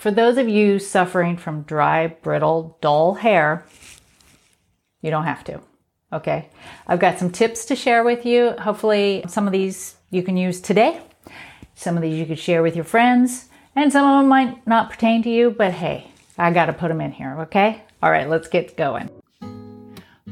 for those of you suffering from dry, brittle, dull hair, you don't have to. Okay. I've got some tips to share with you. Hopefully, some of these you can use today. Some of these you could share with your friends. And some of them might not pertain to you, but hey, I got to put them in here. Okay. All right. Let's get going.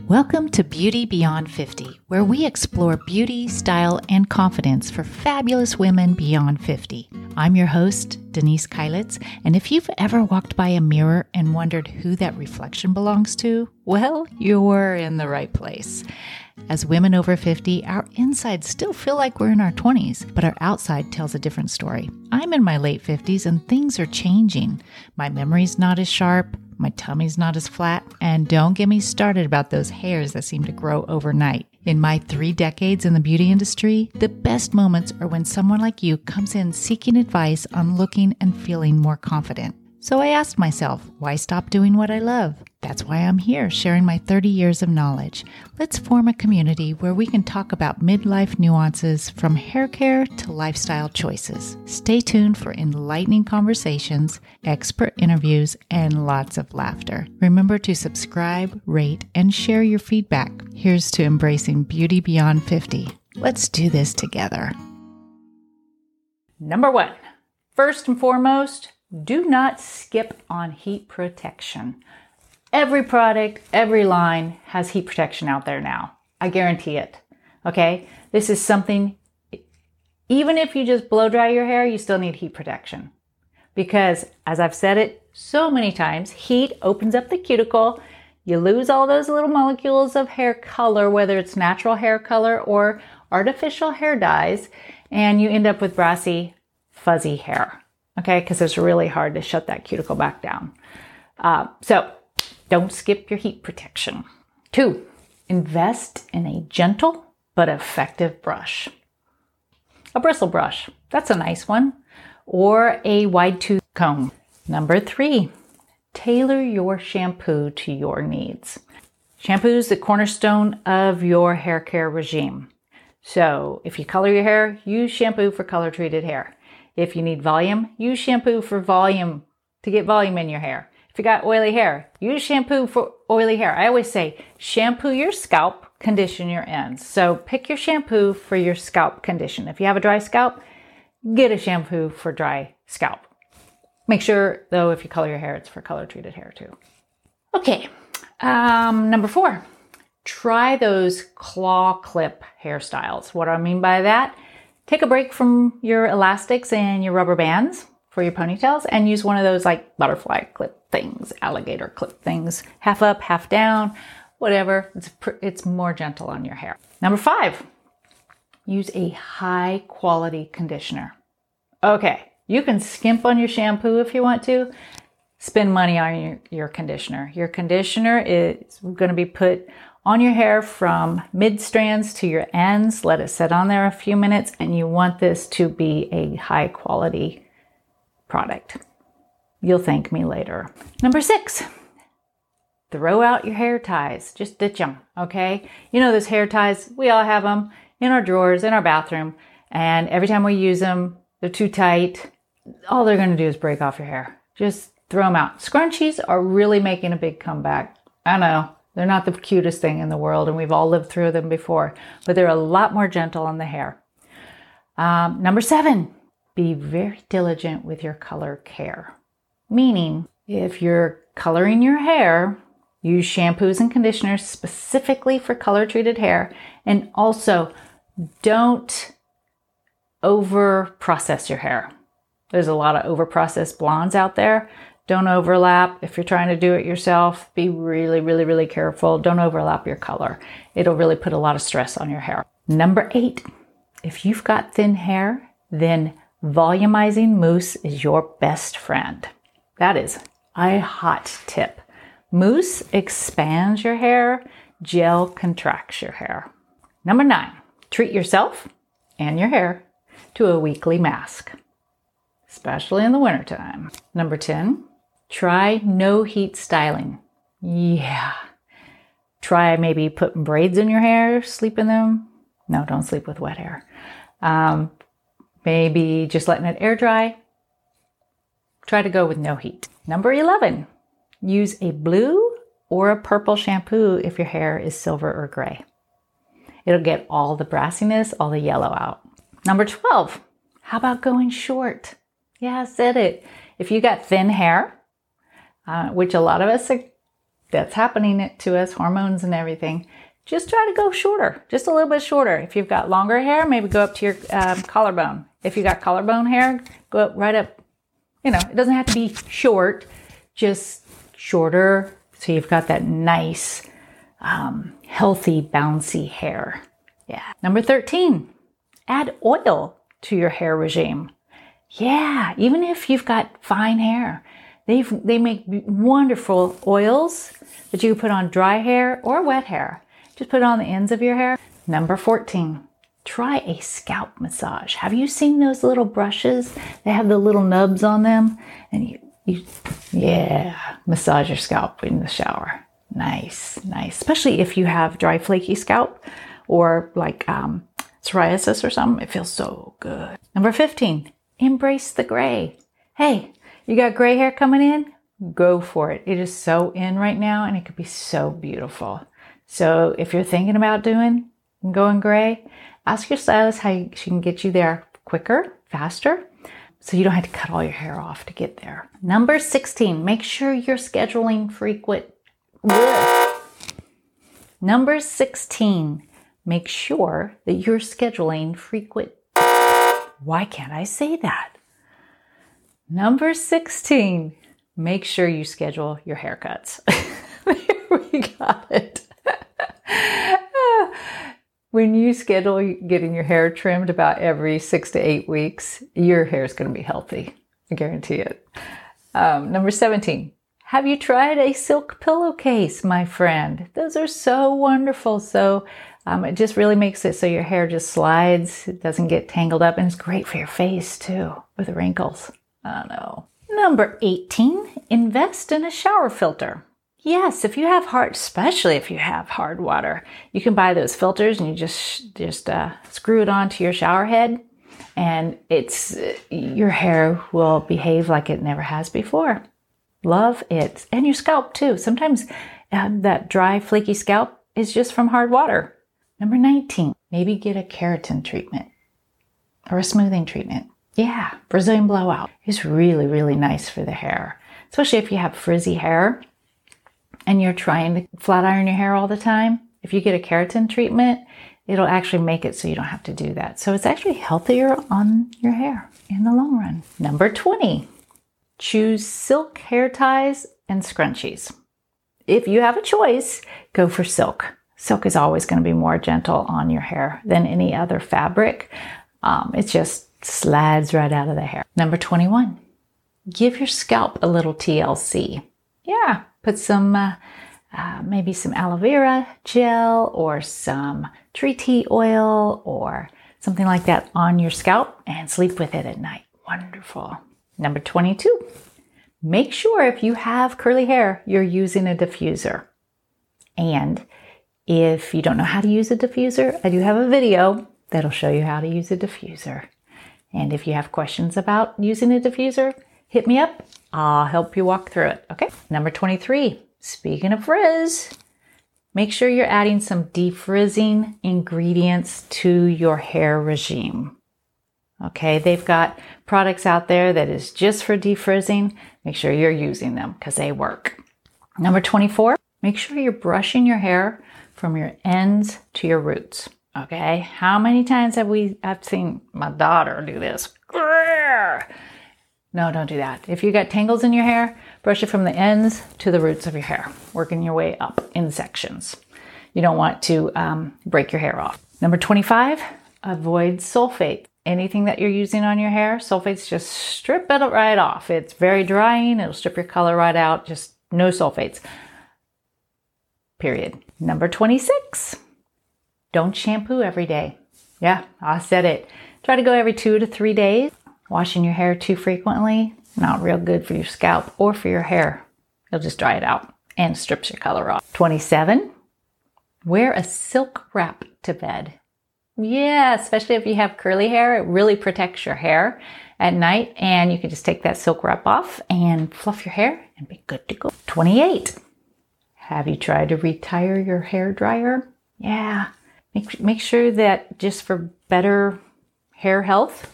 Welcome to Beauty Beyond 50, where we explore beauty, style, and confidence for fabulous women beyond 50. I'm your host, Danise Keilitz, and if you've ever walked by a mirror and wondered who that reflection belongs to, well, you're in the right place. As women over 50, our insides still feel like we're in our 20s, but our outside tells a different story. I'm in my late 50s and things are changing. My memory's not as sharp, my tummy's not as flat, and don't get me started about those hairs that seem to grow overnight. In my three decades in the beauty industry, the best moments are when someone like you comes in seeking advice on looking and feeling more confident. So I asked myself, why stop doing what I love? That's why I'm here sharing my 30 years of knowledge. Let's form a community where we can talk about midlife nuances from hair care to lifestyle choices. Stay tuned for enlightening conversations, expert interviews, and lots of laughter. Remember to subscribe, rate, and share your feedback. Here's to embracing beauty beyond 50. Let's do this together. Number one, first and foremost, do not skip on heat protection. Every product, every line has heat protection out there now. I guarantee it. Okay. This is something, even if you just blow dry your hair, you still need heat protection. Because as I've said it so many times, heat opens up the cuticle. You lose all those little molecules of hair color, whether it's natural hair color or artificial hair dyes, and you end up with brassy, fuzzy hair okay? Because it's really hard to shut that cuticle back down. Uh, so don't skip your heat protection. Two, invest in a gentle but effective brush. A bristle brush, that's a nice one, or a wide tooth comb. Number three, tailor your shampoo to your needs. Shampoo is the cornerstone of your hair care regime. So if you color your hair, use shampoo for color treated hair. If you need volume, use shampoo for volume to get volume in your hair. If you got oily hair, use shampoo for oily hair. I always say shampoo your scalp, condition your ends. So pick your shampoo for your scalp condition. If you have a dry scalp, get a shampoo for dry scalp. Make sure though, if you color your hair, it's for color treated hair too. Okay, um, number four, try those claw clip hairstyles. What do I mean by that? Take a break from your elastics and your rubber bands for your ponytails and use one of those like butterfly clip things, alligator clip things, half up, half down, whatever. It's, it's more gentle on your hair. Number five, use a high quality conditioner. Okay, you can skimp on your shampoo if you want to. Spend money on your, your conditioner. Your conditioner is going to be put on your hair from mid strands to your ends. Let it sit on there a few minutes, and you want this to be a high quality product. You'll thank me later. Number six, throw out your hair ties. Just ditch them, okay? You know, those hair ties, we all have them in our drawers, in our bathroom, and every time we use them, they're too tight. All they're to do is break off your hair. Just throw them out. Scrunchies are really making a big comeback. I know they're not the cutest thing in the world, and we've all lived through them before, but they're a lot more gentle on the hair. Um, number seven, be very diligent with your color care. Meaning, if you're coloring your hair, use shampoos and conditioners specifically for color treated hair, and also don't over process your hair. There's a lot of over processed blondes out there don't overlap. If you're trying to do it yourself, be really, really, really careful. Don't overlap your color. It'll really put a lot of stress on your hair. Number eight, if you've got thin hair, then volumizing mousse is your best friend. That is a hot tip. Mousse expands your hair, gel contracts your hair. Number nine, treat yourself and your hair to a weekly mask, especially in the wintertime. Number 10, Try no heat styling. Yeah. Try maybe putting braids in your hair, sleep in them. No, don't sleep with wet hair. Um, maybe just letting it air dry. try to go with no heat. Number 11, use a blue or a purple shampoo if your hair is silver or gray. It'll get all the brassiness, all the yellow out. Number 12, how about going short? Yeah, I said it. If you got thin hair, uh, which a lot of us are, that's happening to us, hormones and everything, just try to go shorter, just a little bit shorter. If you've got longer hair, maybe go up to your um, collarbone. If you got collarbone hair, go right up. You know, it doesn't have to be short, just shorter. So you've got that nice, um, healthy, bouncy hair. Yeah. Number 13, add oil to your hair regime. Yeah, even if you've got fine hair, they they make wonderful oils that you put on dry hair or wet hair. Just put it on the ends of your hair. Number 14, try a scalp massage. Have you seen those little brushes? They have the little nubs on them and you, you yeah, massage your scalp in the shower. Nice, nice. Especially if you have dry, flaky scalp or like um, psoriasis or something. It feels so good. Number 15, embrace the gray. Hey, you got gray hair coming in? Go for it. It is so in right now and it could be so beautiful. So if you're thinking about doing going gray, ask your stylist how she can get you there quicker, faster, so you don't have to cut all your hair off to get there. Number 16, make sure you're scheduling frequent. Number 16, make sure that you're scheduling frequent. Why can't I say that? Number 16, make sure you schedule your haircuts. there we got it. When you schedule getting your hair trimmed about every six to eight weeks, your hair is going to be healthy. I guarantee it. Um, number 17. Have you tried a silk pillowcase, my friend? Those are so wonderful. So um, it just really makes it so your hair just slides, it doesn't get tangled up, and it's great for your face too with wrinkles. I don't know. Number 18. Invest in a shower filter. Yes, if you have hard, especially if you have hard water, you can buy those filters and you just just uh, screw it onto your shower head, and it's your hair will behave like it never has before. Love it, and your scalp too. Sometimes um, that dry, flaky scalp is just from hard water. Number 19, maybe get a keratin treatment or a smoothing treatment. Yeah, Brazilian blowout is really, really nice for the hair, especially if you have frizzy hair and you're trying to flat iron your hair all the time, if you get a keratin treatment, it'll actually make it so you don't have to do that. So it's actually healthier on your hair in the long run. Number 20, choose silk hair ties and scrunchies. If you have a choice, go for silk. Silk is always going to be more gentle on your hair than any other fabric. Um, it just slides right out of the hair. Number 21, give your scalp a little TLC. Yeah, put some, uh, uh, maybe some aloe vera gel or some tree tea oil or something like that on your scalp and sleep with it at night. Wonderful. Number 22, make sure if you have curly hair, you're using a diffuser. And if you don't know how to use a diffuser, I do have a video that'll show you how to use a diffuser. And if you have questions about using a diffuser, hit me up. I'll help you walk through it. Okay. Number 23. Speaking of frizz, make sure you're adding some defrizzing ingredients to your hair regime. Okay. They've got products out there that is just for defrizzing. Make sure you're using them because they work. Number 24. Make sure you're brushing your hair from your ends to your roots. Okay. How many times have we, I've seen my daughter do this. No, don't do that. If you got tangles in your hair, brush it from the ends to the roots of your hair, working your way up in sections. You don't want to um, break your hair off. Number 25, avoid sulfate. Anything that you're using on your hair, sulfates just strip it right off. It's very drying, it'll strip your color right out. Just no sulfates. Period. Number 26, don't shampoo every day. Yeah, I said it. Try to go every two to three days. Washing your hair too frequently, not real good for your scalp or for your hair. It'll just dry it out and strips your color off. 27. Wear a silk wrap to bed. Yeah, especially if you have curly hair, it really protects your hair at night and you can just take that silk wrap off and fluff your hair and be good to go. 28. Have you tried to retire your hair dryer? Yeah. Make, make sure that just for better hair health,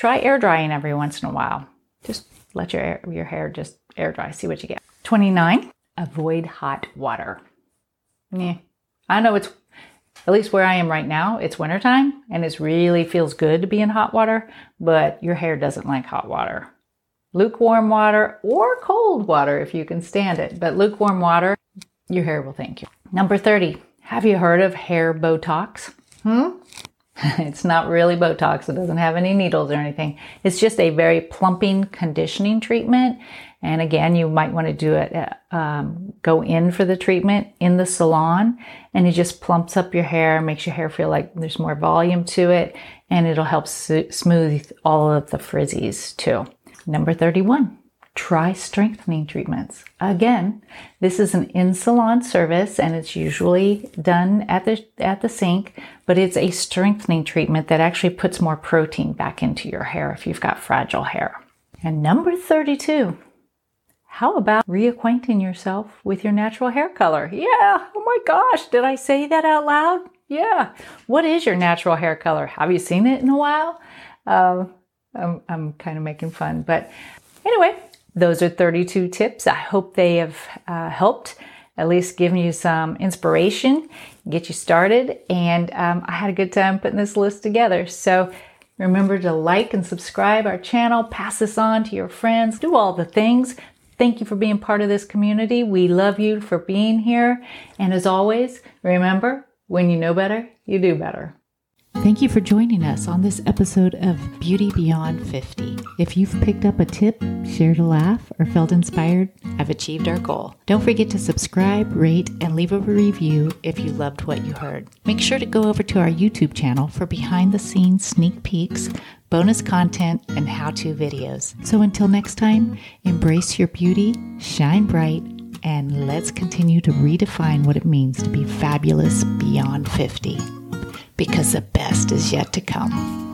try air drying every once in a while. Just let your, air, your hair just air dry, see what you get. 29. Avoid hot water. Yeah. I know it's at least where I am right now, it's wintertime and it really feels good to be in hot water, but your hair doesn't like hot water. Lukewarm water or cold water if you can stand it, but lukewarm water, your hair will thank you. Number 30, have you heard of hair Botox? Hmm? it's not really Botox. It doesn't have any needles or anything. It's just a very plumping conditioning treatment. And again, you might want to do it, uh, um, go in for the treatment in the salon and it just plumps up your hair, makes your hair feel like there's more volume to it, and it'll help smooth all of the frizzies too. Number 31, try strengthening treatments. Again, this is an in-salon service and it's usually done at the at the sink, but it's a strengthening treatment that actually puts more protein back into your hair if you've got fragile hair. And number 32, how about reacquainting yourself with your natural hair color? Yeah, oh my gosh, did I say that out loud? Yeah. What is your natural hair color? Have you seen it in a while? Um, I'm, I'm kind of making fun, but anyway, those are 32 tips. I hope they have uh, helped, at least give you some inspiration, get you started. And um, I had a good time putting this list together. So remember to like and subscribe our channel, pass this on to your friends, do all the things. Thank you for being part of this community. We love you for being here. And as always, remember, when you know better, you do better. Thank you for joining us on this episode of Beauty Beyond 50. If you've picked up a tip, shared a laugh, or felt inspired, I've achieved our goal. Don't forget to subscribe, rate, and leave a review if you loved what you heard. Make sure to go over to our YouTube channel for behind the scenes sneak peeks, bonus content, and how to videos. So until next time, embrace your beauty, shine bright, and let's continue to redefine what it means to be fabulous beyond 50 because the best is yet to come.